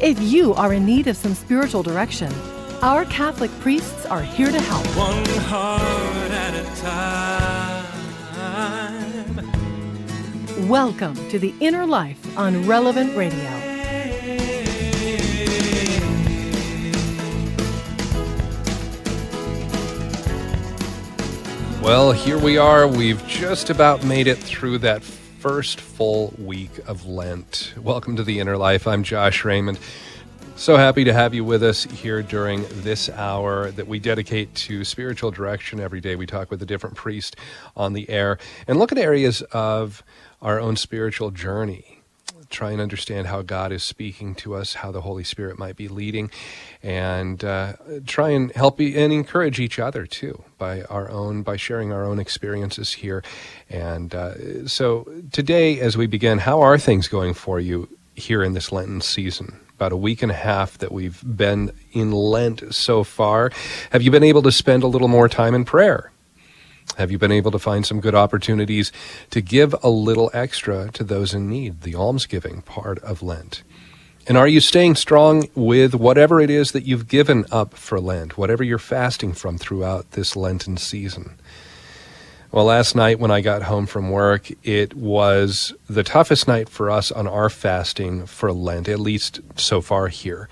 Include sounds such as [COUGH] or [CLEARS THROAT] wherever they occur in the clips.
if you are in need of some spiritual direction, our Catholic priests are here to help. One heart at a time. Welcome to the Inner Life on Relevant Radio. Well, here we are. We've just about made it through that first full week of Lent. Welcome to the Inner Life. I'm Josh Raymond. So happy to have you with us here during this hour that we dedicate to spiritual direction every day. We talk with a different priest on the air and look at areas of our own spiritual journey try and understand how God is speaking to us, how the Holy Spirit might be leading, and uh, try and help and encourage each other too by our own by sharing our own experiences here. And uh, so today, as we begin, how are things going for you here in this Lenten season? About a week and a half that we've been in Lent so far. Have you been able to spend a little more time in prayer? Have you been able to find some good opportunities to give a little extra to those in need, the almsgiving part of Lent? And are you staying strong with whatever it is that you've given up for Lent, whatever you're fasting from throughout this Lenten season? Well, last night when I got home from work, it was the toughest night for us on our fasting for Lent, at least so far here.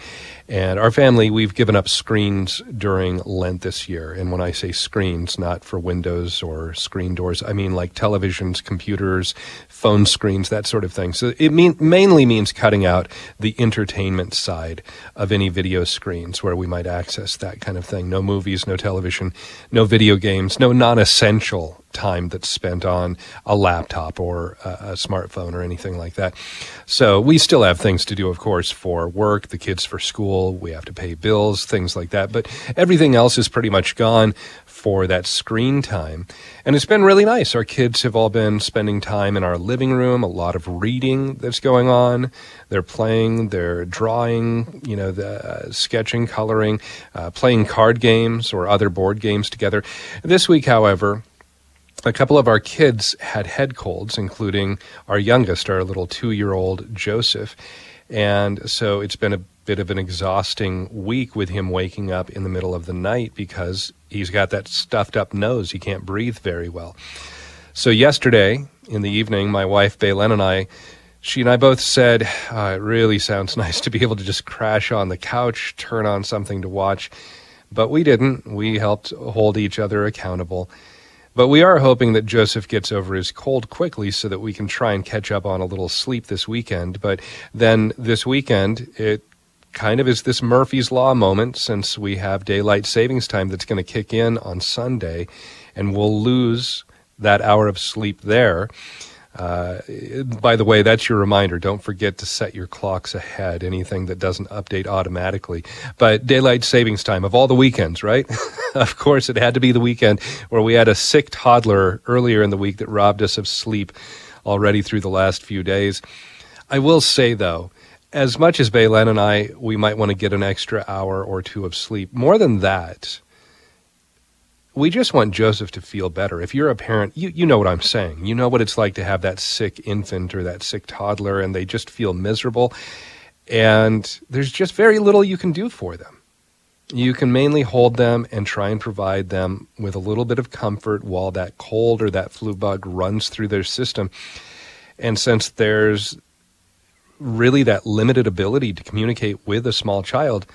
And our family, we've given up screens during Lent this year. And when I say screens, not for windows or screen doors, I mean like televisions, computers, phone screens, that sort of thing. So it mean, mainly means cutting out the entertainment side of any video screens where we might access that kind of thing. No movies, no television, no video games, no non essential time that's spent on a laptop or a, a, smartphone or anything like that. So we still have things to do, of course, for work, the kids for school, we have to pay bills, things like that. But everything else is pretty much gone for that screen time. And it's been really nice. Our kids have all been spending time in our living room, a lot of reading that's going on. They're playing, they're drawing, you know, the uh, sketching, coloring, uh, playing card games or other board games together. This week, however, a couple of our kids had head colds, including our youngest, our little two year old Joseph. And so it's been a bit of an exhausting week with him waking up in the middle of the night because he's got that stuffed up nose. He can't breathe very well. So yesterday in the evening, my wife, Baylen, and I, she and I both said, oh, it really sounds [LAUGHS] nice to be able to just crash on the couch, turn on something to watch. But we didn't. We helped hold each other accountable. But we are hoping that Joseph gets over his cold quickly so that we can try and catch up on a little sleep this weekend. But then this weekend, it kind of is this Murphy's Law moment since we have daylight savings time that's going to kick in on Sunday, and we'll lose that hour of sleep there. Uh, by the way, that's your reminder. Don't forget to set your clocks ahead, anything that doesn't update automatically. But daylight savings time of all the weekends, right? [LAUGHS] of course, it had to be the weekend where we had a sick toddler earlier in the week that robbed us of sleep already through the last few days. I will say, though, as much as Baylen and I, we might want to get an extra hour or two of sleep, more than that, we just want Joseph to feel better. If you're a parent, you, you know what I'm saying. You know what it's like to have that sick infant or that sick toddler and they just feel miserable. And there's just very little you can do for them. You can mainly hold them and try and provide them with a little bit of comfort while that cold or that flu bug runs through their system. And since there's really that limited ability to communicate with a small child,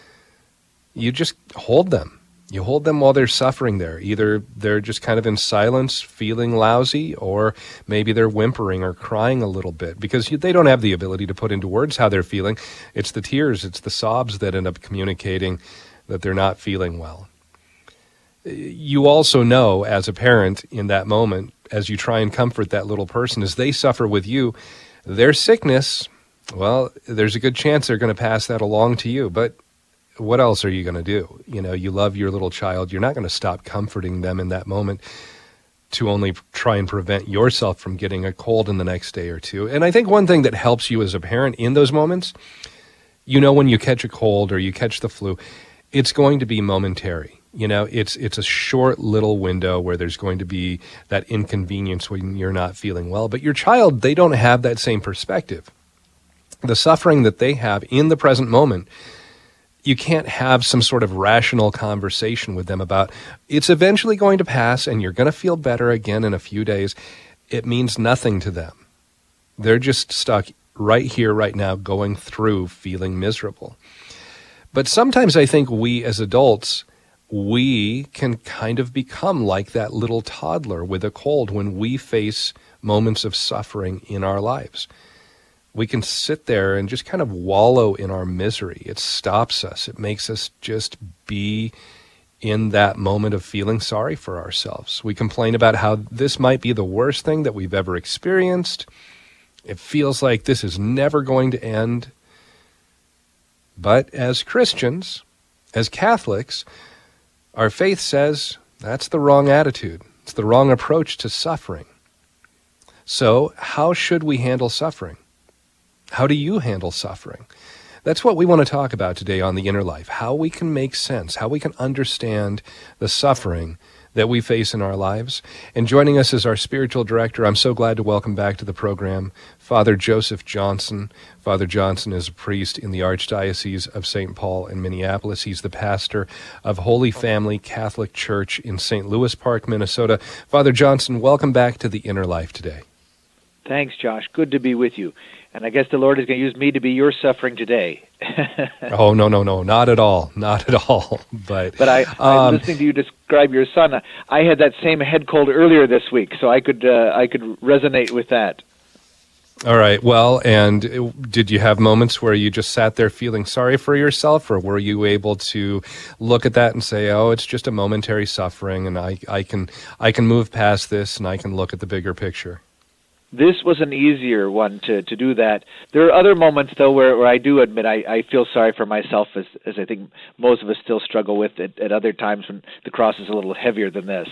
you just hold them you hold them while they're suffering there. Either they're just kind of in silence, feeling lousy, or maybe they're whimpering or crying a little bit because they don't have the ability to put into words how they're feeling. It's the tears, it's the sobs that end up communicating that they're not feeling well. You also know, as a parent, in that moment, as you try and comfort that little person, as they suffer with you, their sickness Well, there's a good chance they're going to pass that along to you, but what else are you going to do? You know, you love your little child. You're not going to stop comforting them in that moment to only try and prevent yourself from getting a cold in the next day or two. And I think one thing that helps you as a parent in those moments, you know, when you catch a cold or you catch the flu, it's going to be momentary. You know, it's it's a short little window where there's going to be that inconvenience when you're not feeling well. But your child, they don't have that same perspective. The suffering that they have in the present moment you can't have some sort of rational conversation with them about it's eventually going to pass and you're going to feel better again in a few days. It means nothing to them. They're just stuck right here, right now, going through feeling miserable. But sometimes I think we as adults, we can kind of become like that little toddler with a cold when we face moments of suffering in our lives we can sit there and just kind of wallow in our misery. It stops us, it makes us just be in that moment of feeling sorry for ourselves. We complain about how this might be the worst thing that we've ever experienced. It feels like this is never going to end. But as Christians, as Catholics, our faith says that's the wrong attitude. It's the wrong approach to suffering. So, how should we handle suffering? How do you handle suffering? That's what we want to talk about today on The Inner Life how we can make sense, how we can understand the suffering that we face in our lives. And joining us is our spiritual director. I'm so glad to welcome back to the program Father Joseph Johnson. Father Johnson is a priest in the Archdiocese of St. Paul in Minneapolis. He's the pastor of Holy Family Catholic Church in St. Louis Park, Minnesota. Father Johnson, welcome back to The Inner Life today. Thanks, Josh. Good to be with you. And I guess the Lord is going to use me to be your suffering today. [LAUGHS] oh no no no not at all not at all [LAUGHS] but but I um, listening to you describe your son I had that same head cold earlier this week so I could uh, I could resonate with that. All right. Well, and did you have moments where you just sat there feeling sorry for yourself, or were you able to look at that and say, "Oh, it's just a momentary suffering, and I, I can, I can move past this, and I can look at the bigger picture"? This was an easier one to, to do that. There are other moments though where, where I do admit I, I feel sorry for myself as as I think most of us still struggle with at, at other times when the cross is a little heavier than this.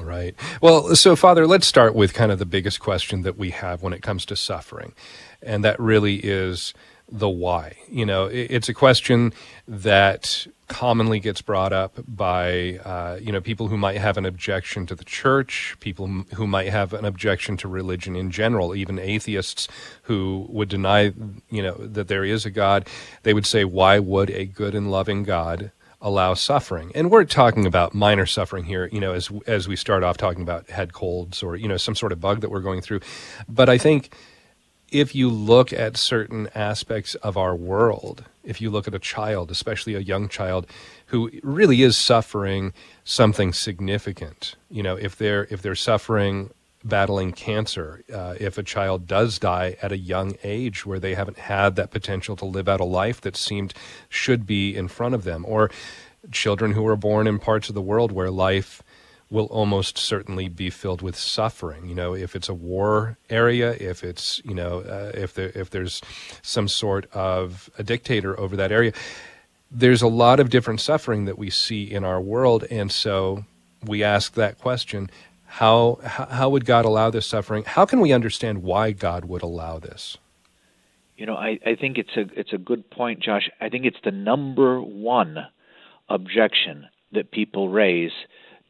Right. Well, so Father, let's start with kind of the biggest question that we have when it comes to suffering. And that really is the why. You know, it's a question that commonly gets brought up by uh, you know people who might have an objection to the church, people who might have an objection to religion in general, even atheists who would deny you know that there is a God. They would say, why would a good and loving God allow suffering? And we're talking about minor suffering here, you know, as as we start off talking about head colds or you know some sort of bug that we're going through. But I think if you look at certain aspects of our world, if you look at a child, especially a young child, who really is suffering something significant, you know, if they're if they're suffering battling cancer, uh, if a child does die at a young age where they haven't had that potential to live out a life that seemed should be in front of them, or children who are born in parts of the world where life will almost certainly be filled with suffering. You know, if it's a war area, if it's you know, uh, if there if there's some sort of a dictator over that area, there's a lot of different suffering that we see in our world, and so we ask that question: how how would God allow this suffering? How can we understand why God would allow this? You know, I, I think it's a it's a good point, Josh. I think it's the number one objection that people raise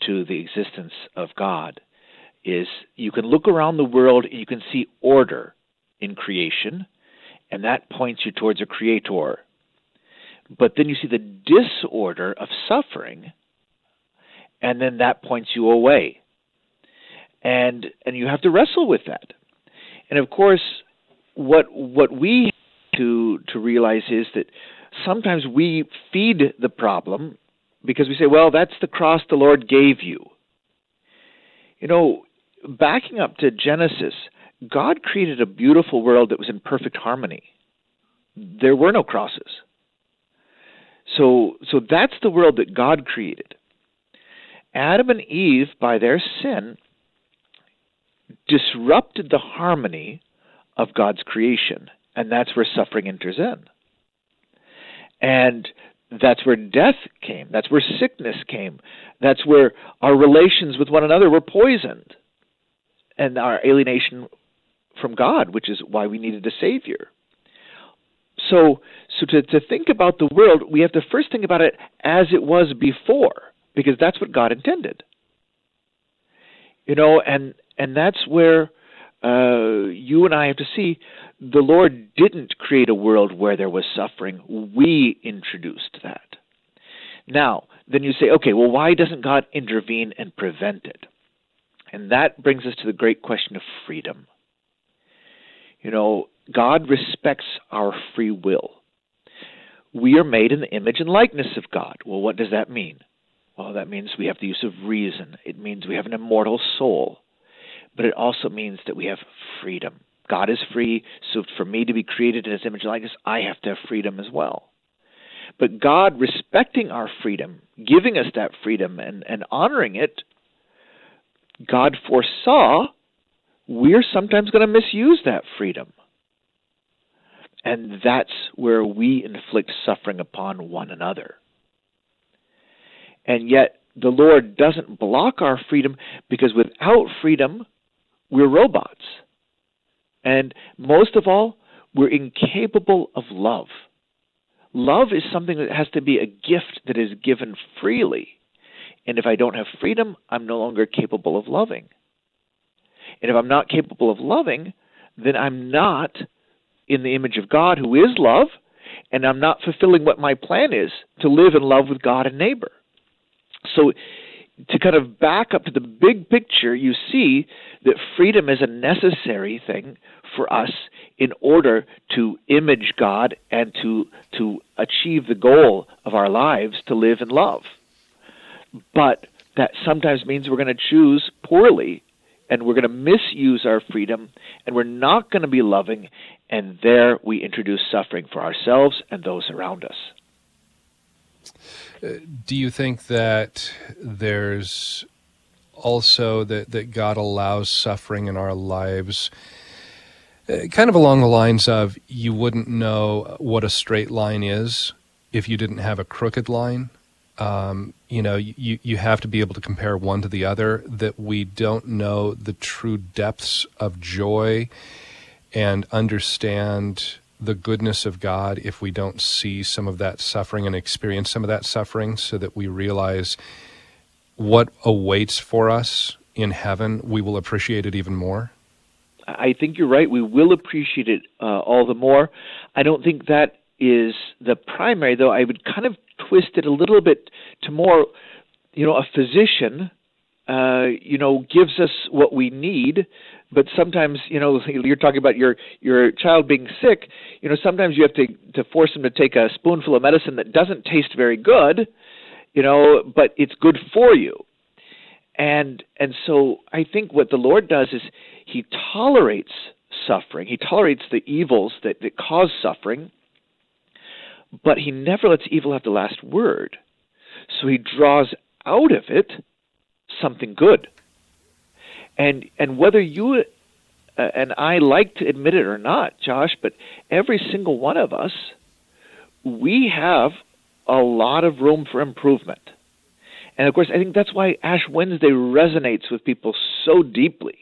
to the existence of God is you can look around the world and you can see order in creation, and that points you towards a creator. But then you see the disorder of suffering, and then that points you away. And and you have to wrestle with that. And of course, what what we to to realize is that sometimes we feed the problem because we say, well, that's the cross the Lord gave you. You know, backing up to Genesis, God created a beautiful world that was in perfect harmony. There were no crosses. So, so that's the world that God created. Adam and Eve, by their sin, disrupted the harmony of God's creation. and that's where suffering enters in. And that's where death came. That's where sickness came. That's where our relations with one another were poisoned. And our alienation from God, which is why we needed a Savior. So, so to, to think about the world, we have to first think about it as it was before, because that's what God intended. You know, and and that's where uh, you and I have to see the Lord didn't create a world where there was suffering. We introduced that. Now, then you say, okay, well, why doesn't God intervene and prevent it? And that brings us to the great question of freedom. You know, God respects our free will. We are made in the image and likeness of God. Well, what does that mean? Well, that means we have the use of reason. It means we have an immortal soul. But it also means that we have freedom. God is free, so for me to be created in his image and likeness, I have to have freedom as well. But God respecting our freedom, giving us that freedom and, and honoring it, God foresaw we're sometimes going to misuse that freedom. And that's where we inflict suffering upon one another. And yet, the Lord doesn't block our freedom because without freedom, we're robots. And most of all, we're incapable of love. Love is something that has to be a gift that is given freely. And if I don't have freedom, I'm no longer capable of loving. And if I'm not capable of loving, then I'm not in the image of God, who is love, and I'm not fulfilling what my plan is to live in love with God and neighbor. So, to kind of back up to the big picture, you see that freedom is a necessary thing for us in order to image God and to to achieve the goal of our lives to live in love. But that sometimes means we're going to choose poorly and we're going to misuse our freedom and we're not going to be loving and there we introduce suffering for ourselves and those around us do you think that there's also that, that god allows suffering in our lives uh, kind of along the lines of you wouldn't know what a straight line is if you didn't have a crooked line? Um, you know, you, you have to be able to compare one to the other, that we don't know the true depths of joy and understand the goodness of God if we don't see some of that suffering and experience some of that suffering so that we realize what awaits for us in heaven, we will appreciate it even more? I think you're right. We will appreciate it uh, all the more. I don't think that is the primary, though. I would kind of twist it a little bit to more, you know, a physician, uh, you know, gives us what we need, but sometimes, you know, [LAUGHS] you're talking about your your child being sick. You know, sometimes you have to to force them to take a spoonful of medicine that doesn't taste very good, you know, but it's good for you. And and so I think what the Lord does is He tolerates suffering. He tolerates the evils that, that cause suffering but he never lets evil have the last word. So he draws out of it something good. And and whether you uh, and I like to admit it or not, Josh, but every single one of us, we have a lot of room for improvement. And of course, I think that's why Ash Wednesday resonates with people so deeply.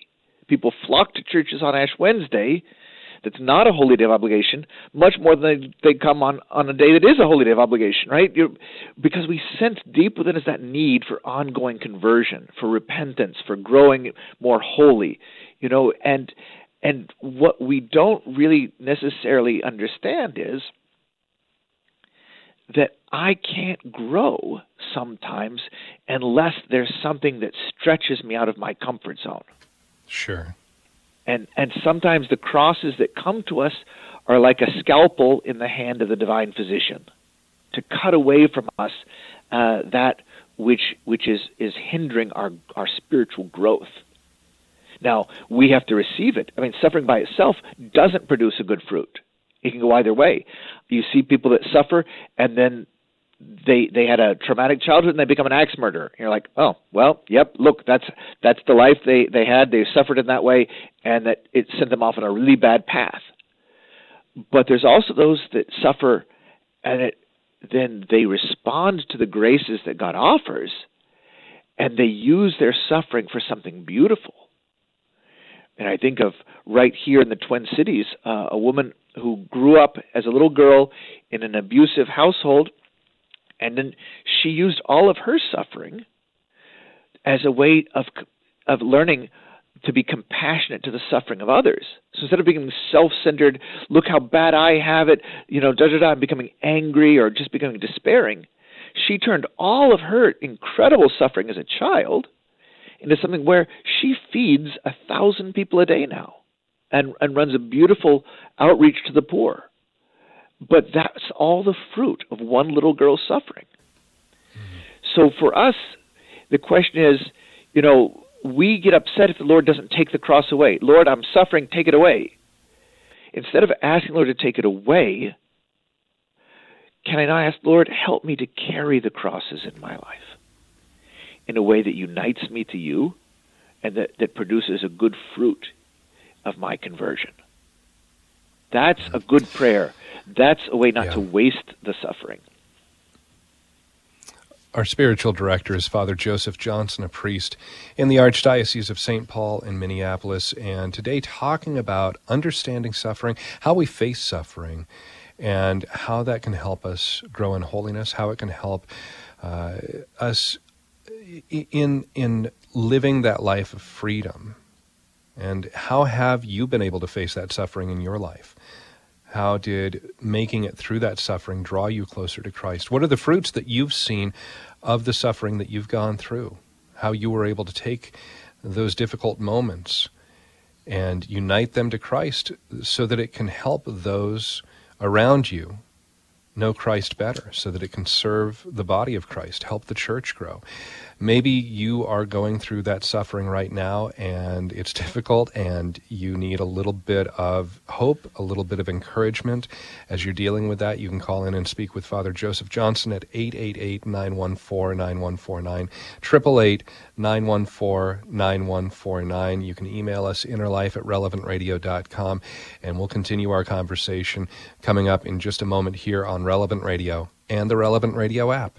People flock to churches on Ash Wednesday that's not a holy day of obligation, much more than they, come on, on a day that is a holy day of obligation, right? You're, because we sense deep within us that need for ongoing conversion, for repentance, for growing more holy, you know, and and what we don't really necessarily understand is that I can't grow sometimes unless there's something that stretches me out of my comfort zone. Sure. And and sometimes the crosses that come to us are like a scalpel in the hand of the divine physician to cut away from us uh, that which which is is hindering our our spiritual growth. Now we have to receive it. I mean, suffering by itself doesn't produce a good fruit. It can go either way. You see people that suffer and then they they had a traumatic childhood and they become an axe murderer. You're like, oh well, yep. Look, that's that's the life they they had. They suffered in that way, and that it sent them off on a really bad path. but there's also those that suffer and it, then they respond to the graces that God offers and they use their suffering for something beautiful. And I think of right here in the Twin Cities, uh, a woman who grew up as a little girl in an abusive household, and then she used all of her suffering as a way of of learning to be compassionate to the suffering of others. So instead of being self-centered, look how bad I have it, you know, da da da, becoming angry or just becoming despairing, she turned all of her incredible suffering as a child into something where she feeds a thousand people a day now and, and runs a beautiful outreach to the poor. But that's all the fruit of one little girl's suffering. So for us, the question is, you know, we get upset if the Lord doesn't take the cross away. Lord, I'm suffering, take it away. Instead of asking the Lord to take it away, can I not ask, Lord, help me to carry the crosses in my life in a way that unites me to you and that, that produces a good fruit of my conversion? That's a good prayer. That's a way not yeah. to waste the suffering. Our spiritual director is Father Joseph Johnson, a priest in the Archdiocese of St. Paul in Minneapolis, and today talking about understanding suffering, how we face suffering, and how that can help us grow in holiness, how it can help uh, us in in living that life of freedom. And how have you been able to face that suffering in your life? How did making it through that suffering draw you closer to Christ? What are the fruits that you've seen of the suffering that you've gone through? How you were able to take those difficult moments and unite them to Christ so that it can help those around you know Christ better so that it can serve the body of Christ, help the church grow. Maybe you are going through that suffering right now and it's [LAUGHS] difficult and you need a little bit of hope, a little bit of encouragement as you're dealing with that. You can call in and speak with Father Joseph Johnson at 888-914-9149, 888-914-9149. You can email us innerlife at relevantradio.com and we'll continue our conversation coming up in just a moment here on Relevant Radio and the Relevant Radio app.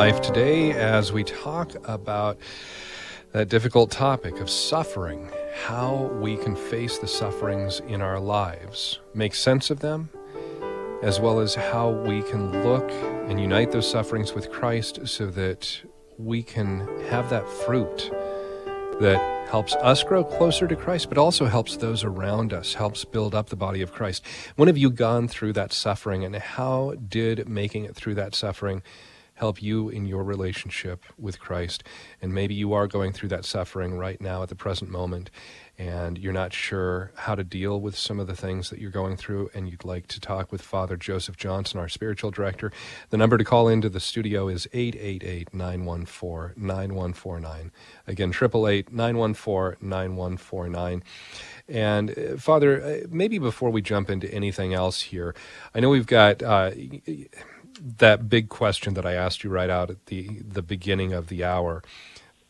life today as we talk about that difficult topic of suffering, how we can face the sufferings in our lives, make sense of them, as well as how we can look and unite those sufferings with Christ so that we can have that fruit that helps us grow closer to Christ, but also helps those around us, helps build up the body of Christ. When have you gone through that suffering, and how did making it through that suffering help you in your relationship with Christ. And maybe you are going through that suffering right now at the present moment, and you're not sure how to deal with some of the things that you're going through, and you'd like to talk with Father Joseph Johnson, our spiritual director. The number to call into the studio is 888 914 9149. Again, 888 914 9149. And uh, Father, uh, maybe before we jump into anything else here, I know we've got. Uh, that big question that I asked you right out at the the beginning of the hour.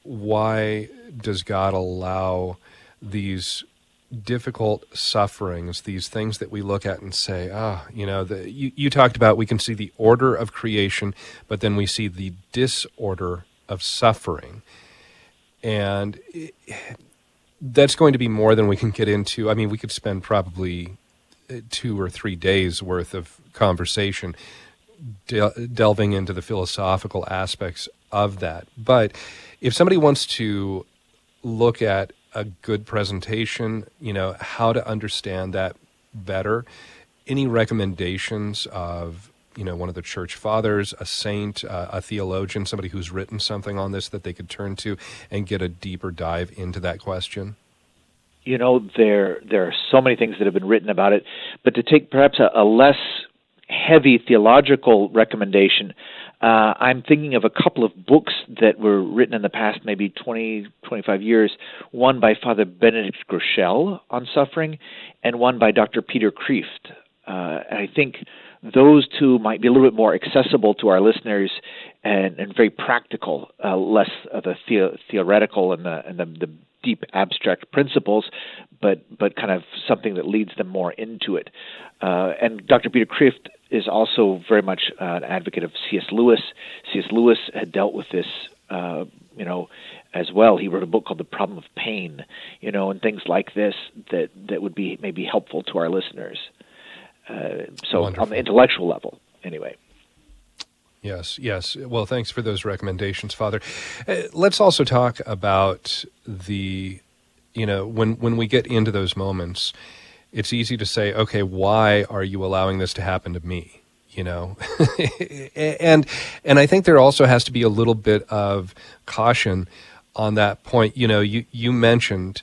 Why does God allow these difficult sufferings, these things that we look at and say, ah, you know, the, you, you talked about we can see the order of creation, but then we see the disorder of suffering. And it, that's going to be more than we can get into. I mean, we could spend probably uh, two or three days worth of conversation delving into the philosophical aspects of that. But if somebody wants to look at a good presentation, you know, how to understand that better, any recommendations of, you know, one of the church fathers, a saint, uh, a theologian, somebody who's written something on this that they could turn to and get a deeper dive into that question? You know, there there are so many things that have been written about it, but to take perhaps a, a less heavy theological recommendation, uh, I'm thinking of a couple of books that were written in the past, maybe 20, 25 years. One by Father Benedict Groeschel on suffering, and one by Dr. Peter Kreeft. Uh, and I think those two might be a little bit more accessible to our listeners and, and very practical, uh, less of the, the theoretical and the, and the, the deep abstract principles, but but kind of something that leads them more into it. Uh, and Dr. Peter Kreeft is also very much uh, an advocate of C.S. Lewis. C.S. Lewis had dealt with this, uh, you know, as well. He wrote a book called The Problem of Pain, you know, and things like this that that would be maybe helpful to our listeners. Uh, so Wonderful. on the intellectual level, anyway. Yes, yes. Well, thanks for those recommendations, Father. Uh, let's also talk about the, you know, when when we get into those moments, it's easy to say, okay, why are you allowing this to happen to me? You know, [LAUGHS] and and I think there also has to be a little bit of caution on that point. You know, you you mentioned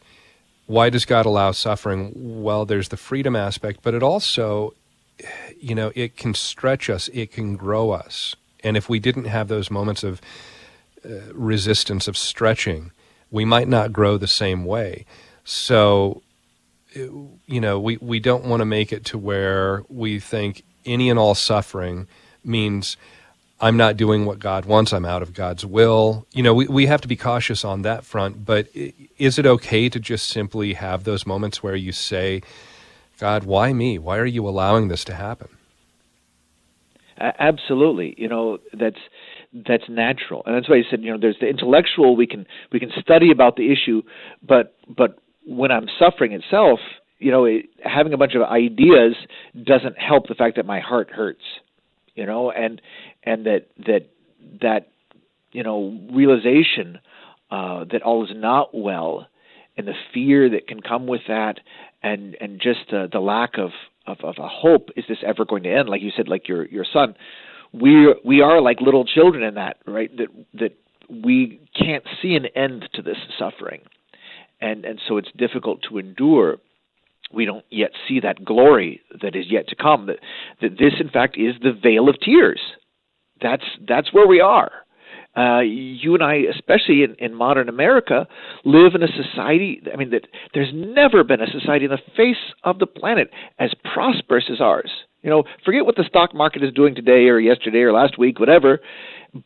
why does God allow suffering? Well, there's the freedom aspect, but it also, you know, it can stretch us, it can grow us and if we didn't have those moments of uh, resistance, of stretching, we might not grow the same way. So, you know, we, we don't want to make it to where we think any and all suffering means I'm not doing what God wants, I'm out of God's will. You know, we, we have to be cautious on that front, but is it okay to just simply have those moments where you say, God, why me? Why are you allowing this to happen? Absolutely, you know that's that's natural, and that's why he said, you know, there's the intellectual. We can we can study about the issue, but but when I'm suffering itself, you know, it, having a bunch of ideas doesn't help the fact that my heart hurts, you know, and and that that that you know realization uh, that all is not well, and the fear that can come with that, and and just uh, the lack of of, of a hope is this ever going to end? Like you said like your your son we we are like little children in that right? That that we can't see an end to this suffering. And and so it's difficult to endure. We don't yet see that glory that is yet to come that that this in fact is the vale of tears. That's that's where we are uh, you and I, especially in, in modern America, live in a society. I mean, that there's never been a society on the face of the planet as prosperous as ours. You know, forget what the stock market is doing today or yesterday or last week, whatever.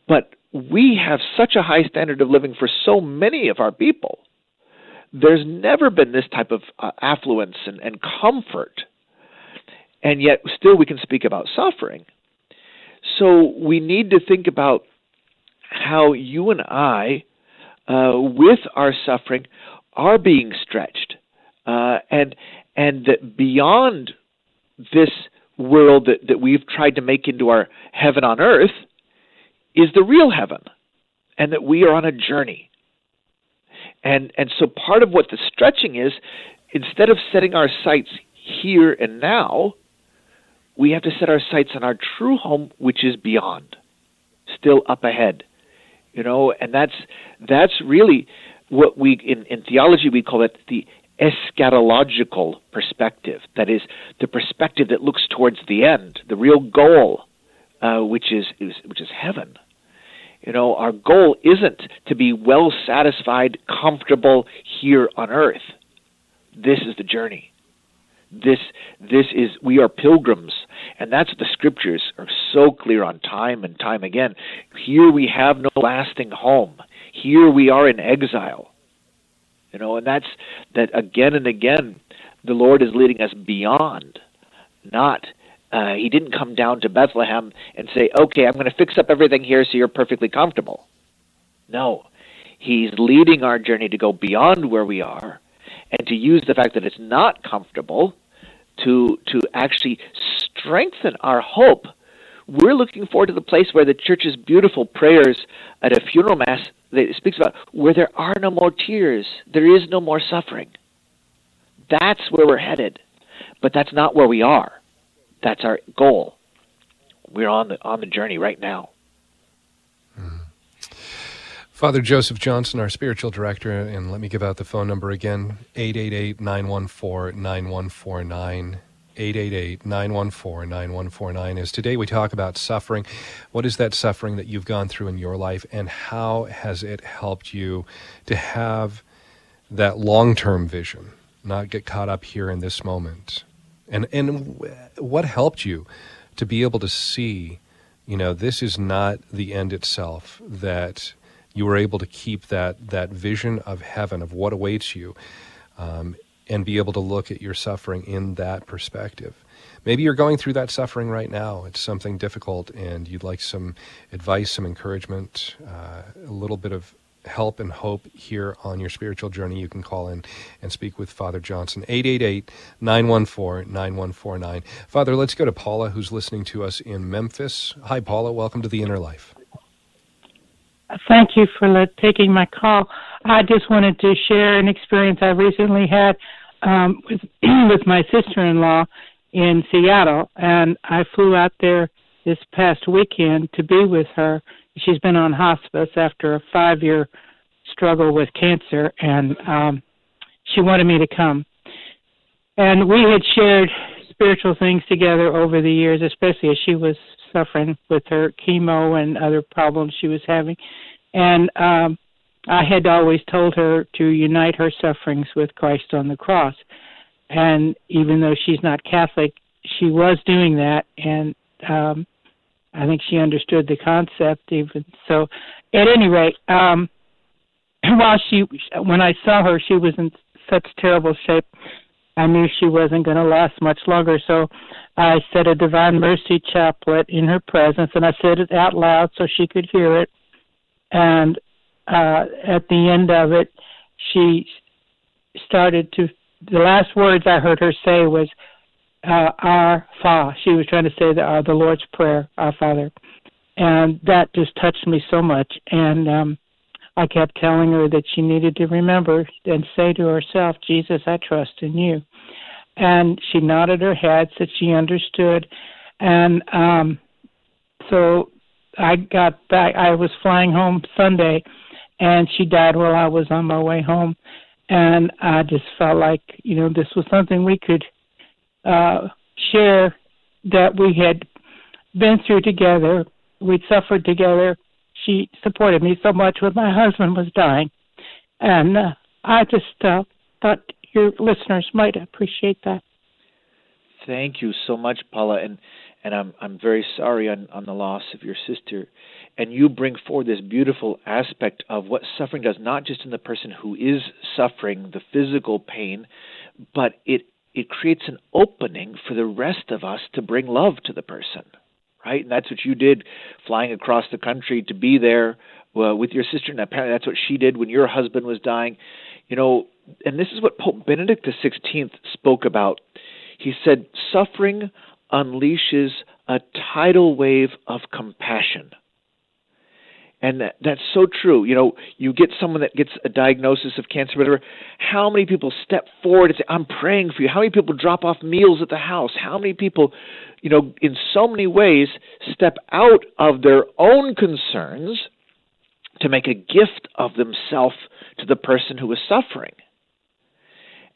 But we have such a high standard of living for so many of our people. There's never been this type of uh, affluence and, and comfort. And yet, still, we can speak about suffering. So, we need to think about how you and I, uh, with our suffering, are being stretched, uh, and and that beyond this world that, that we've tried to make into our heaven on earth is the real heaven, and that we are on a journey. And and so part of what the stretching is, instead of setting our sights here and now, we have to set our sights on our true home, which is beyond, still up ahead you know, and that's that's really what we in, in theology we call it the eschatological perspective. That is the perspective that looks towards the end, the real goal, uh, which is, is which is heaven. You know, our goal isn't to be well satisfied, comfortable here on earth. This is the journey. This this is we are pilgrims, and that's what the scriptures are so clear on time and time again. Here we have no lasting home. Here we are in exile. You know, and that's that again and again the Lord is leading us beyond, not uh, he didn't come down to Bethlehem and say, "Okay, I'm going to fix up everything here so you're perfectly comfortable." No, he's leading our journey to go beyond where we are, and to use the fact that it's not comfortable to to actually strengthen our hope. We're looking forward to the place where the church's beautiful prayers at a funeral mass that speaks about where there are no more tears, there is no more suffering. That's where we're headed. But that's not where we are. That's our goal. We're on the on the journey right now. Father Joseph Johnson, our spiritual director, and let me give out the phone number again 888 914 9149. 888 914 9149 is today we talk about suffering. What is that suffering that you've gone through in your life, and how has it helped you to have that long term vision, not get caught up here in this moment? And, and what helped you to be able to see, you know, this is not the end itself, that you were able to keep that, that vision of heaven, of what awaits you, um, and be able to look at your suffering in that perspective. Maybe you're going through that suffering right now. It's something difficult, and you'd like some advice, some encouragement, uh, a little bit of help and hope here on your spiritual journey. You can call in and speak with Father Johnson, 888 914 9149. Father, let's go to Paula, who's listening to us in Memphis. Hi, Paula. Welcome to the Inner Life. Thank you for taking my call. I just wanted to share an experience I recently had um, with [CLEARS THROAT] with my sister-in-law in Seattle, and I flew out there this past weekend to be with her. She's been on hospice after a five-year struggle with cancer, and um, she wanted me to come. And we had shared spiritual things together over the years, especially as she was suffering with her chemo and other problems she was having. And um, I had always told her to unite her sufferings with Christ on the cross. And even though she's not Catholic, she was doing that. And um, I think she understood the concept even. So, at any rate, um, [CLEARS THROAT] while she, when I saw her, she was in such terrible shape. I knew she wasn't going to last much longer, so I said a Divine Mercy chaplet in her presence, and I said it out loud so she could hear it. And uh, at the end of it, she started to. The last words I heard her say was, uh, "Our Father." She was trying to say the, uh, the Lord's Prayer, "Our Father," and that just touched me so much. And um, I kept telling her that she needed to remember and say to herself, Jesus, I trust in you. And she nodded her head, said she understood. And um, so I got back, I was flying home Sunday, and she died while I was on my way home. And I just felt like, you know, this was something we could uh, share that we had been through together. We'd suffered together she supported me so much when my husband was dying, and uh, I just uh, thought your listeners might appreciate that. Thank you so much, Paula, and and I'm I'm very sorry on on the loss of your sister. And you bring forward this beautiful aspect of what suffering does, not just in the person who is suffering the physical pain, but it it creates an opening for the rest of us to bring love to the person right? And that's what you did, flying across the country to be there uh, with your sister. And apparently, that's what she did when your husband was dying. You know, and this is what Pope Benedict XVI spoke about. He said, "Suffering unleashes a tidal wave of compassion." And that, that's so true. You know, you get someone that gets a diagnosis of cancer, whatever. How many people step forward and say, "I'm praying for you"? How many people drop off meals at the house? How many people you know, in so many ways, step out of their own concerns to make a gift of themselves to the person who is suffering.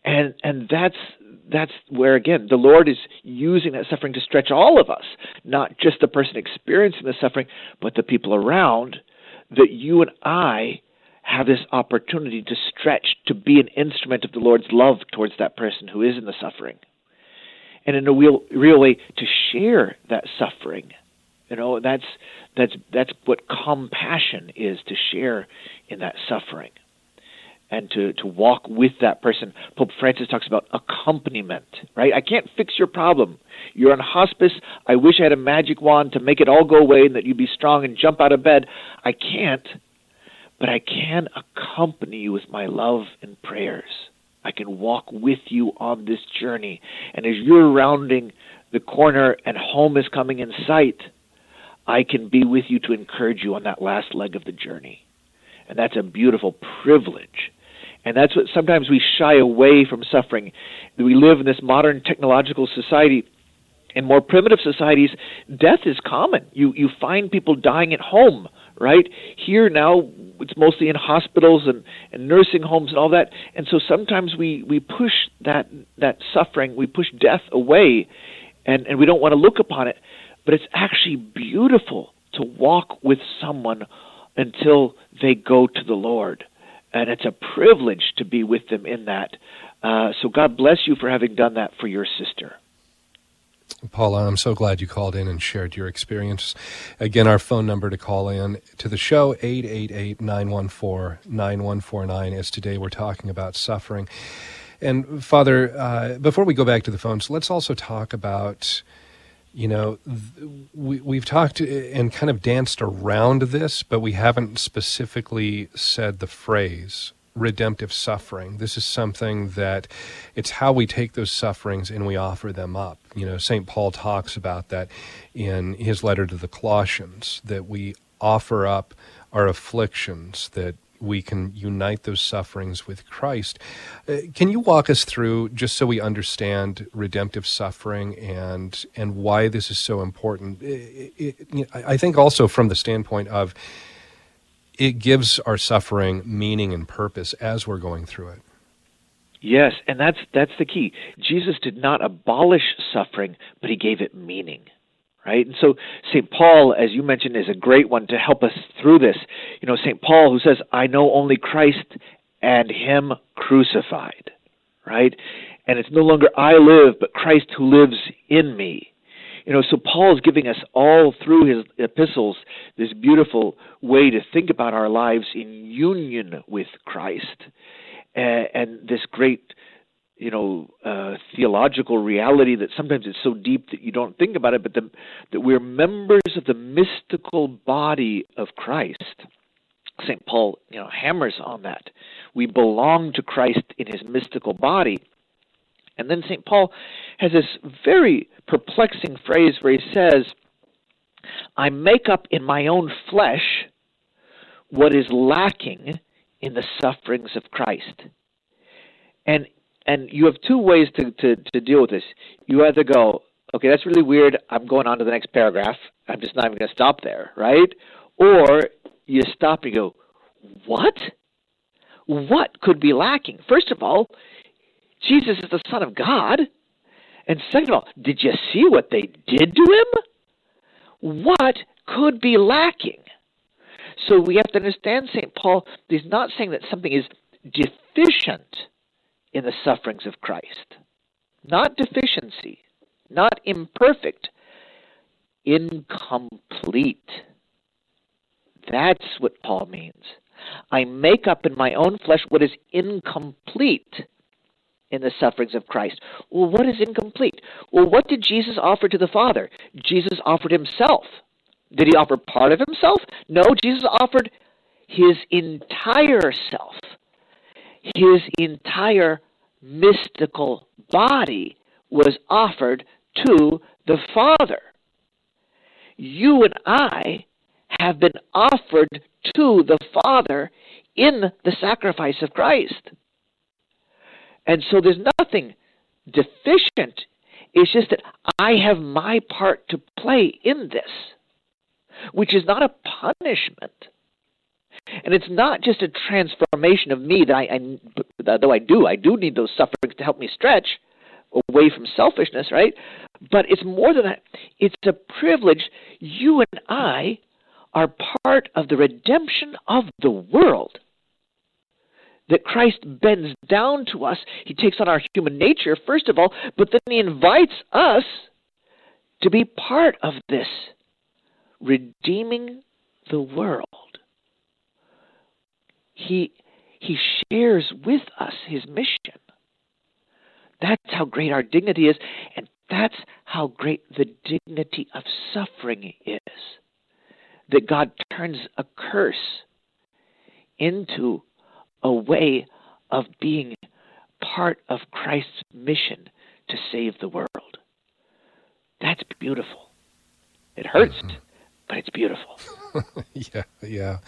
And and that's that's where again the Lord is using that suffering to stretch all of us, not just the person experiencing the suffering, but the people around. That you and I have this opportunity to stretch to be an instrument of the Lord's love towards that person who is in the suffering and in a real, real way to share that suffering. You know, that's that's that's what compassion is to share in that suffering and to, to walk with that person. Pope Francis talks about accompaniment, right? I can't fix your problem. You're on hospice. I wish I had a magic wand to make it all go away and that you'd be strong and jump out of bed. I can't, but I can accompany you with my love and prayers. I can walk with you on this journey. And as you're rounding the corner and home is coming in sight, I can be with you to encourage you on that last leg of the journey. And that's a beautiful privilege. And that's what sometimes we shy away from suffering. We live in this modern technological society. In more primitive societies, death is common. You you find people dying at home right? Here now, it's mostly in hospitals and, and nursing homes and all that. And so sometimes we, we push that, that suffering, we push death away, and, and we don't want to look upon it. But it's actually beautiful to walk with someone until they go to the Lord. And it's a privilege to be with them in that. Uh, so God bless you for having done that for your sister. Paula, I'm so glad you called in and shared your experience. Again, our phone number to call in to the show, 888-914-9149, as today we're talking about suffering. And Father, uh, before we go back to the phones, let's also talk about, you know, th- we, we've talked and kind of danced around this, but we haven't specifically said the phrase redemptive suffering. This is something that it's how we take those sufferings and we offer them up. You know, St. Paul talks about that in his letter to the Colossians, that we offer up our afflictions, that we can unite those sufferings with Christ. Uh, can you walk us through just so we understand redemptive suffering and and why this is so important? It, it, I think also from the standpoint of it gives our suffering meaning and purpose as we're going through it. Yes, and that's that's the key. Jesus did not abolish suffering, but he gave it meaning. Right? And so St. Paul, as you mentioned, is a great one to help us through this. You know, St. Paul who says, I know only Christ and him crucified. Right? And it's no longer I live, but Christ who lives in me. You know, so Paul is giving us all through his epistles this beautiful way to think about our lives in union with Christ, and, and this great, you know, uh, theological reality that sometimes it's so deep that you don't think about it, but the, that we're members of the mystical body of Christ. St. Paul, you know, hammers on that. We belong to Christ in his mystical body. And then St. Paul has this very perplexing phrase where he says, I make up in my own flesh what is lacking in the sufferings of Christ. And and you have two ways to, to, to deal with this. You either go, okay, that's really weird, I'm going on to the next paragraph, I'm just not even going to stop there, right? Or you stop and go, what? What could be lacking? First of all, Jesus is the Son of God. And second of all, did you see what they did to him? What could be lacking? So we have to understand St. Paul is not saying that something is deficient in the sufferings of Christ. Not deficiency, not imperfect, incomplete. That's what Paul means. I make up in my own flesh what is incomplete in the sufferings of Christ. Well, what is incomplete? Well, what did Jesus offer to the Father? Jesus offered himself. Did he offer part of himself? No, Jesus offered his entire self. His entire mystical body was offered to the Father. You and I have been offered to the Father in the sacrifice of Christ. And so there's nothing deficient. It's just that I have my part to play in this, which is not a punishment. And it's not just a transformation of me that I, I, though I do, I do need those sufferings to help me stretch away from selfishness, right? But it's more than that. It's a privilege. You and I are part of the redemption of the world that Christ bends down to us. He takes on our human nature, first of all, but then he invites us to be part of this, redeeming the world. He, he shares with us his mission. That's how great our dignity is, and that's how great the dignity of suffering is. That God turns a curse into a way of being part of Christ's mission to save the world. That's beautiful. It hurts, mm-hmm. But it's beautiful. [LAUGHS] yeah, yeah.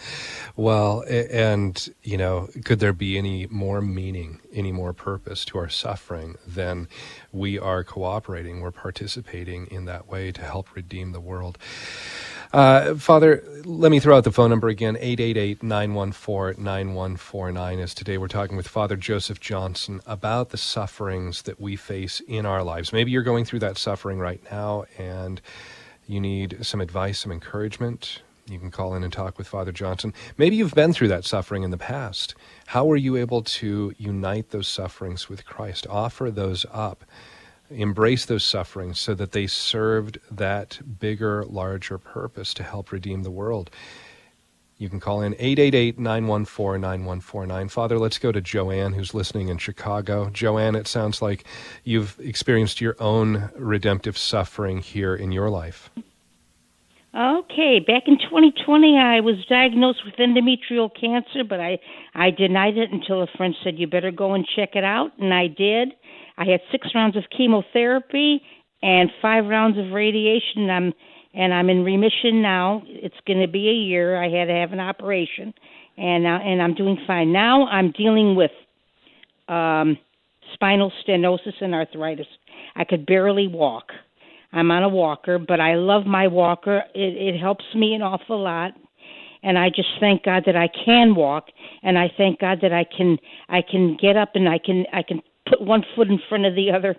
Well, and, you know, could there be any more meaning, any more purpose to our suffering than we are cooperating, we're participating in that way to help redeem the world? Uh, Father, let me throw out the phone number again 888 914 9149. As today we're talking with Father Joseph Johnson about the sufferings that we face in our lives. Maybe you're going through that suffering right now and you need some advice, some encouragement. You can call in and talk with Father Johnson. Maybe you've been through that suffering in the past. How were you able to unite those sufferings with Christ? Offer those up embrace those sufferings so that they served that bigger, larger purpose to help redeem the world. You can call in 888 914 9149. Father, let's go to Joanne, who's listening in Chicago. Joanne, it sounds like you've experienced your own redemptive suffering here in your life. Okay, back in 2020, I was diagnosed with endometrial cancer, but I I denied it until a friend said you better go and check it out, and I did. I had six rounds of chemotherapy and five rounds of radiation. I'm and I'm in remission now. It's going to be a year. I had to have an operation, and uh, and I'm doing fine now. I'm dealing with um, spinal stenosis and arthritis. I could barely walk. I'm on a walker, but I love my walker. It, it helps me an awful lot, and I just thank God that I can walk, and I thank God that I can I can get up and I can I can put one foot in front of the other.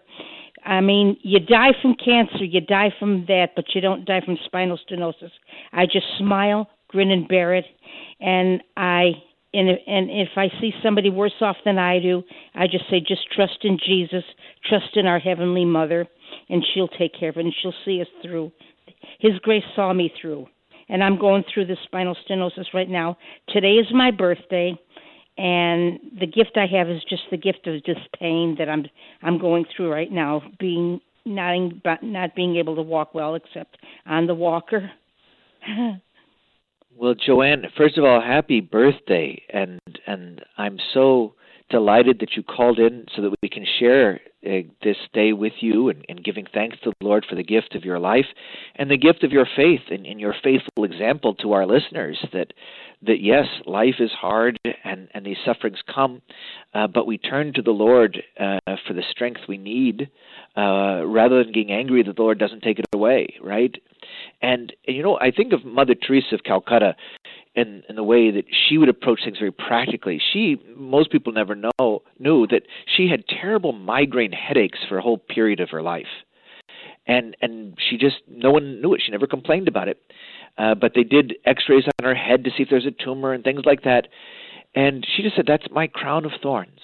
I mean, you die from cancer, you die from that, but you don't die from spinal stenosis. I just smile, grin, and bear it, and I and and if I see somebody worse off than I do, I just say, just trust in Jesus, trust in our heavenly Mother, and she'll take care of it, and she'll see us through. His grace saw me through, and I'm going through the spinal stenosis right now. Today is my birthday and the gift I have is just the gift of just pain that I'm I'm going through right now, being not in, not being able to walk well except on the walker. [LAUGHS] well, Joanne, first of all, happy birthday, and and I'm so delighted that you called in so that we can share uh, this day with you and, and, giving thanks to the Lord for the gift of your life and the gift of your faith and, and your faithful example to our listeners that that yes, life is hard and, and these sufferings come, uh, but we turn to the Lord uh, for the strength we need uh, rather than getting angry that the Lord doesn't take it away, right? And, and you know, I think of Mother Teresa of Calcutta in, in the way that she would approach things very practically. She, most people never know, knew that she had terrible migraine headaches for a whole period of her life. And, and she just, no one knew it. She never complained about it. Uh, but they did x-rays on her head to see if there's a tumor and things like that. And she just said, that's my crown of thorns.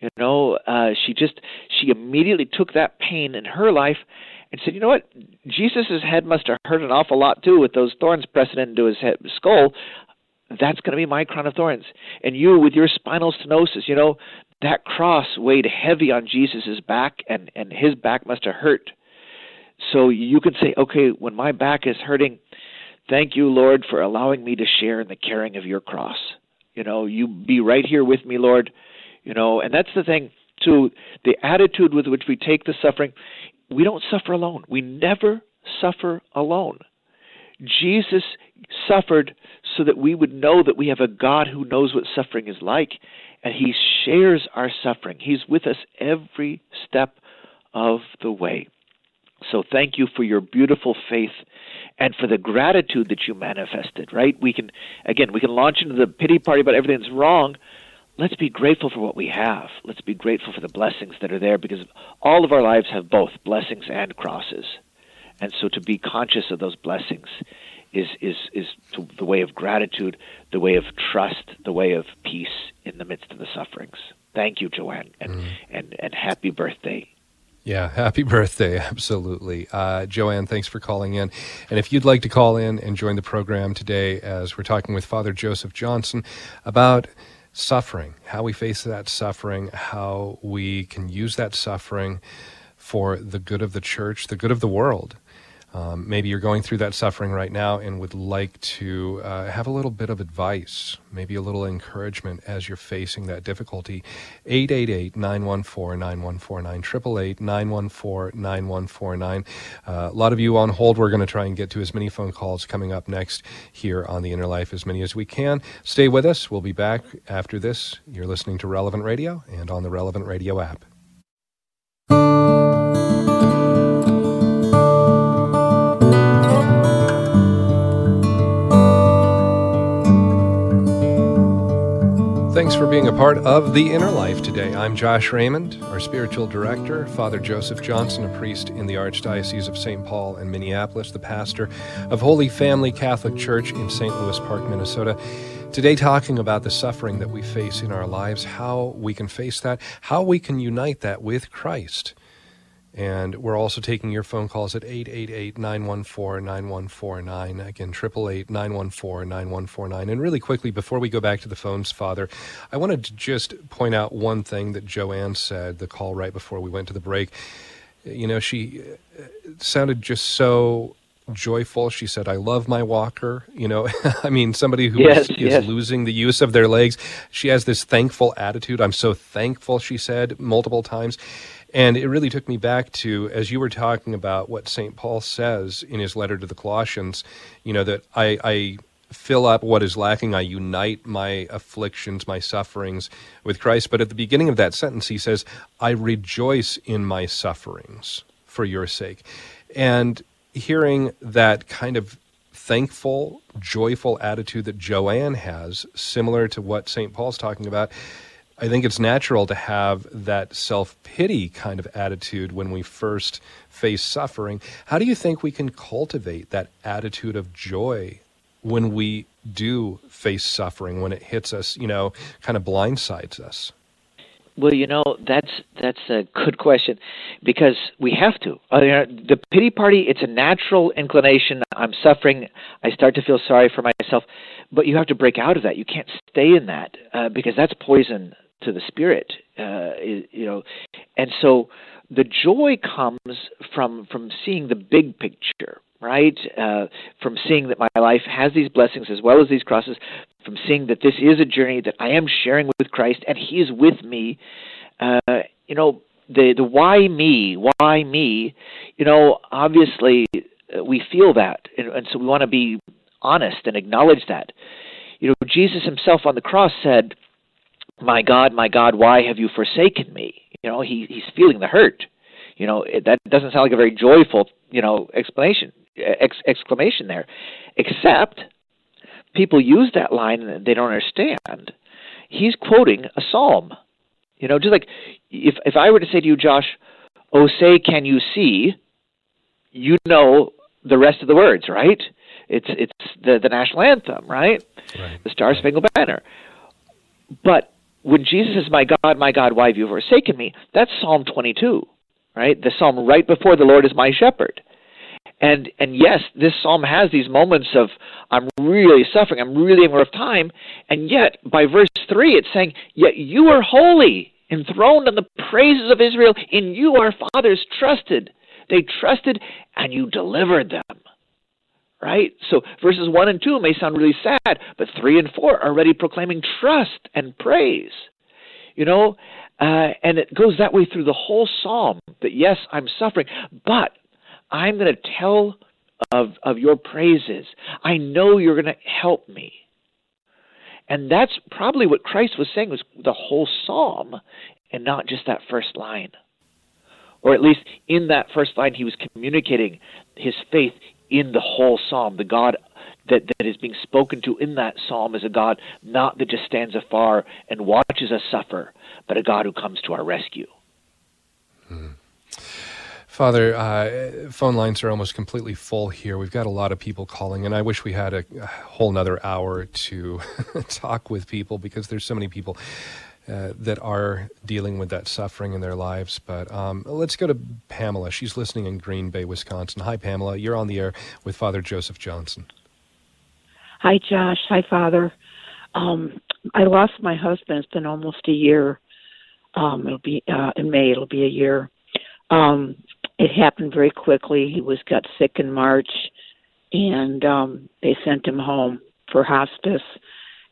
You know, uh, she just, she immediately took that pain in her life and said, you know what? Jesus' head must have hurt an awful lot too with those thorns pressing into his head, skull. That's going to be my crown of thorns. And you, with your spinal stenosis, you know, that cross weighed heavy on Jesus' back, and, and his back must have hurt. So you can say, okay, when my back is hurting, thank you, Lord, for allowing me to share in the carrying of your cross. You know, you be right here with me, Lord. You know, and that's the thing, too. The attitude with which we take the suffering we don't suffer alone. We never suffer alone. Jesus suffered so that we would know that we have a God who knows what suffering is like, and He shares our suffering. He's with us every step of the way. So thank you for your beautiful faith and for the gratitude that you manifested, right? We can, again, we can launch into the pity party about everything's wrong, let's be grateful for what we have. Let's be grateful for the blessings that are there because all of our lives have both blessings and crosses. And so to be conscious of those blessings is is is the way of gratitude, the way of trust, the way of peace in the midst of the sufferings. Thank you, Joanne, and mm. and, and happy birthday. Yeah, happy [LAUGHS] birthday. Absolutely. Uh, Joanne, thanks for calling in. And if you'd like to call in and join the program today, as we're talking with Father Joseph Johnson about suffering, how we face that suffering, how we can use that suffering for the good of the church, the good of the world. Um, maybe you're going through that suffering right now and would like to uh, have a little bit of advice, maybe a little encouragement as you're facing that difficulty. 888 914 9149, 888 914 9149. Uh, a lot of you on hold. We're going to try and get to as many phone calls coming up next here on The Inner Life, as many as we can. Stay with us. We'll be back after this. You're listening to Relevant Radio and on the Relevant Radio app. For being a part of the inner life today. I'm Josh Raymond, our spiritual director, Father Joseph Johnson, a priest in the Archdiocese of St. Paul and Minneapolis, the pastor of Holy Family Catholic Church in St. Louis Park, Minnesota. Today, talking about the suffering that we face in our lives, how we can face that, how we can unite that with Christ. And we're also taking your phone calls at 888 914 9149. Again, 888 914 9149. And really quickly, before we go back to the phones, Father, I wanted to just point out one thing that Joanne said, the call right before we went to the break. You know, she uh, sounded just so joyful. She said, I love my walker. You know, [LAUGHS] I mean, somebody who yes, is, yes. is losing the use of their legs. She has this thankful attitude. I'm so thankful, she said multiple times. And it really took me back to, as you were talking about what St. Paul says in his letter to the Colossians, you know, that I, I fill up what is lacking. I unite my afflictions, my sufferings with Christ. But at the beginning of that sentence, he says, I rejoice in my sufferings for your sake. And hearing that kind of thankful, joyful attitude that Joanne has, similar to what St. Paul's talking about, I think it's natural to have that self pity kind of attitude when we first face suffering. How do you think we can cultivate that attitude of joy when we do face suffering, when it hits us, you know, kind of blindsides us? Well, you know that's that's a good question because we have to. Uh, the pity party, it's a natural inclination. I'm suffering. I start to feel sorry for myself, but you have to break out of that. You can't stay in that uh, because that's poison to the spirit. Uh, you know, and so the joy comes from from seeing the big picture right? Uh, from seeing that my life has these blessings as well as these crosses, from seeing that this is a journey that I am sharing with Christ and He is with me. Uh, you know, the the why me, why me? You know, obviously uh, we feel that, and, and so we want to be honest and acknowledge that. You know, Jesus Himself on the cross said my God, my God, why have you forsaken me? You know, he he's feeling the hurt. You know, it, that doesn't sound like a very joyful, you know, explanation ex, exclamation there. Except people use that line and they don't understand. He's quoting a psalm. You know, just like if if I were to say to you, Josh, "Oh, say, can you see?" You know the rest of the words, right? It's it's the the national anthem, right? right. The Star Spangled Banner. But when Jesus says, "My God, my God, why have you forsaken me?" That's Psalm 22, right? The psalm right before "The Lord is my shepherd." And and yes, this psalm has these moments of I'm really suffering, I'm really a rough time, and yet by verse three it's saying, Yet you are holy, enthroned on the praises of Israel, in you our fathers trusted. They trusted and you delivered them. Right? So verses one and two may sound really sad, but three and four are already proclaiming trust and praise. You know, uh, and it goes that way through the whole psalm that yes, I'm suffering, but I'm going to tell of, of your praises. I know you're going to help me. And that's probably what Christ was saying was the whole psalm and not just that first line. Or at least in that first line, he was communicating his faith in the whole psalm. The God that, that is being spoken to in that psalm is a God not that just stands afar and watches us suffer, but a God who comes to our rescue. Hmm. Father, uh, phone lines are almost completely full here. We've got a lot of people calling, and I wish we had a, a whole nother hour to [LAUGHS] talk with people because there's so many people uh, that are dealing with that suffering in their lives. But um, let's go to Pamela. She's listening in Green Bay, Wisconsin. Hi, Pamela. You're on the air with Father Joseph Johnson. Hi, Josh. Hi, Father. Um, I lost my husband. It's been almost a year. Um, it'll be uh, in May. It'll be a year. Um, it happened very quickly. He was got sick in March, and um, they sent him home for hospice.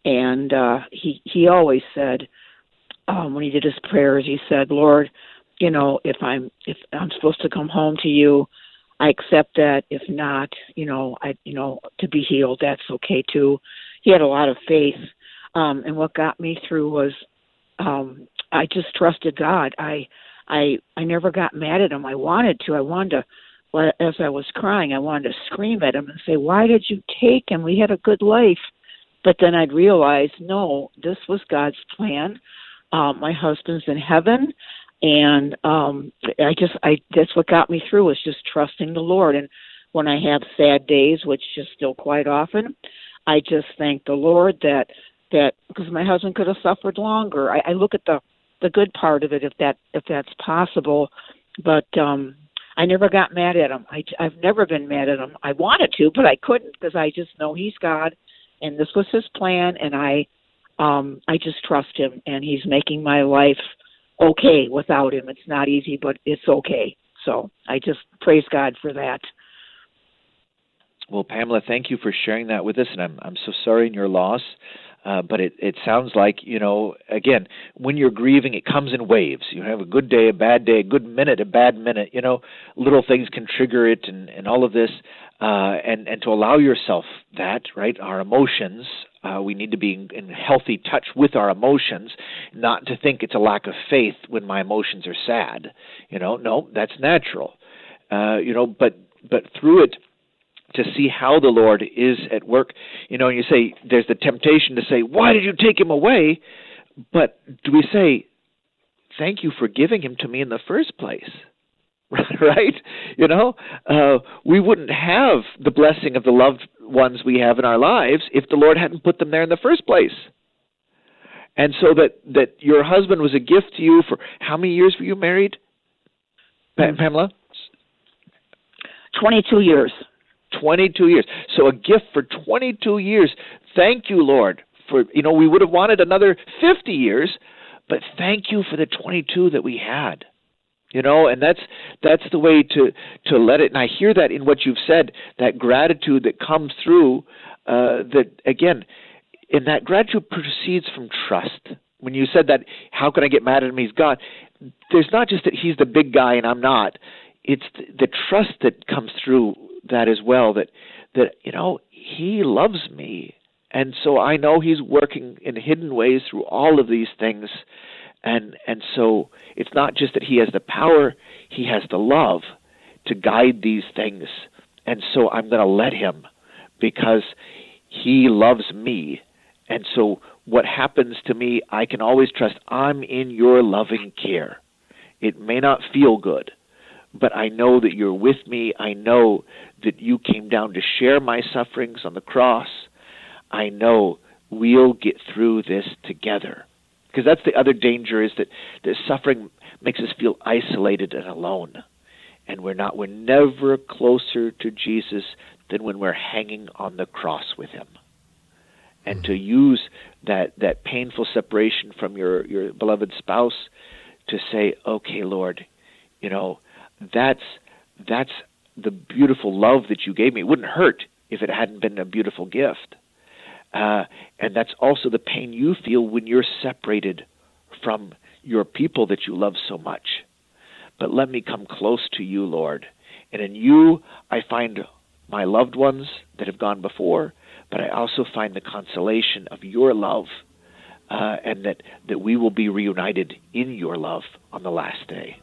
And uh, he he always said um, when he did his prayers, he said, "Lord, you know, if I'm if I'm supposed to come home to you, I accept that. If not, you know, I you know to be healed, that's okay too." He had a lot of faith, um, and what got me through was um, I just trusted God. I I I never got mad at him. I wanted to. I wanted to as I was crying, I wanted to scream at him and say, "Why did you take him? We had a good life." but then I'd realize, no, this was God's plan. Um, my husband's in heaven, and um, I just, I that's what got me through was just trusting the Lord. And when I have sad days, which is still quite often, I just thank the Lord that that because my husband could have suffered longer. I, I look at the the good part of it if that if that's possible, but um I never got mad at him. I I've never been mad at him. I wanted to, but I couldn't because I just know he's God and this was his plan and I um I just trust him and he's making my life okay without him. It's not easy, but it's okay. So I just praise God for that. Well, Pamela, thank you for sharing that with us, and I'm I'm so sorry in your loss. Uh, but it, it sounds like, you know, again, when you're grieving, it comes in waves. You have a good day, a bad day, a good minute, a bad minute. You know, little things can trigger it and, and all of this. Uh, and, and to allow yourself that, right? Our emotions, uh, we need to be in, healthy touch with our emotions, not to think it's a lack of faith when my emotions are sad. You know, no, that's natural. Uh, you know, but but through it, to see how the Lord is at work. You know, you say there's the temptation to say, "Why did you take him away?" But do we say, "Thank you for giving him to me in the first place"? [LAUGHS] right? You know, uh, we wouldn't have the blessing of the loved ones we have in our lives if the Lord hadn't put them there in the first place. And so that that your husband was a gift to you for how many years were you married, hmm. Pamela? Twenty-two years. 22 years. So a gift for 22 years. Thank you, Lord, for you know we would have wanted another 50 years, but thank you for the 22 that we had. You know, and that's that's the way to to let it. And I hear that in what you've said, that gratitude that comes through. Uh, that again, and that gratitude proceeds from trust. When you said that, how can I get mad at him? He's God. There's not just that he's the big guy and I'm not. It's the, the trust that comes through that as well that that you know he loves me and so I know he's working in hidden ways through all of these things and and so it's not just that he has the power he has the love to guide these things and so I'm going to let him because he loves me and so what happens to me I can always trust I'm in your loving care it may not feel good but I know that you're with me. I know that you came down to share my sufferings on the cross. I know we'll get through this together. Because that's the other danger is that the suffering makes us feel isolated and alone. And we're not we're never closer to Jesus than when we're hanging on the cross with him. And to use that that painful separation from your your beloved spouse to say, "Okay, Lord, you know, that's that's the beautiful love that you gave me. It wouldn't hurt if it hadn't been a beautiful gift. Uh, and that's also the pain you feel when you're separated from your people that you love so much. But let me come close to you, Lord. And in you, I find my loved ones that have gone before, but I also find the consolation of your love, uh, and that, that we will be reunited in your love on the last day.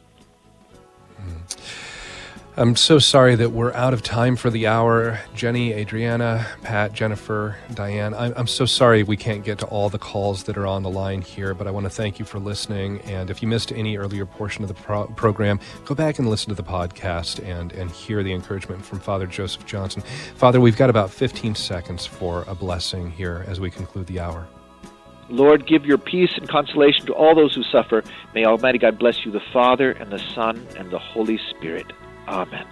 I'm so sorry that we're out of time for the hour. Jenny, Adriana, Pat, Jennifer, Diane, I'm, I'm, so sorry we can't get to all the calls that are on the line here, but I want to thank you for listening. And if you missed any earlier portion of the pro- program, go back and listen to the podcast and, and hear the encouragement from Father Joseph Johnson. Father, we've got about 15 seconds for a blessing here as we conclude the hour. Lord, give your peace and consolation to all those who suffer. May Almighty God bless you, the Father, and the Son, and the Holy Spirit. Amen.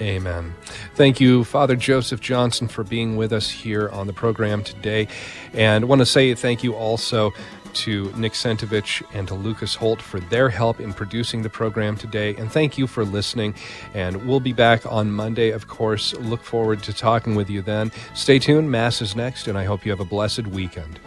Amen. Thank you, Father Joseph Johnson, for being with us here on the program today. And I want to say thank you also to Nick Sentovich and to Lucas Holt for their help in producing the program today. And thank you for listening. And we'll be back on Monday, of course. Look forward to talking with you then. Stay tuned. Mass is next, and I hope you have a blessed weekend.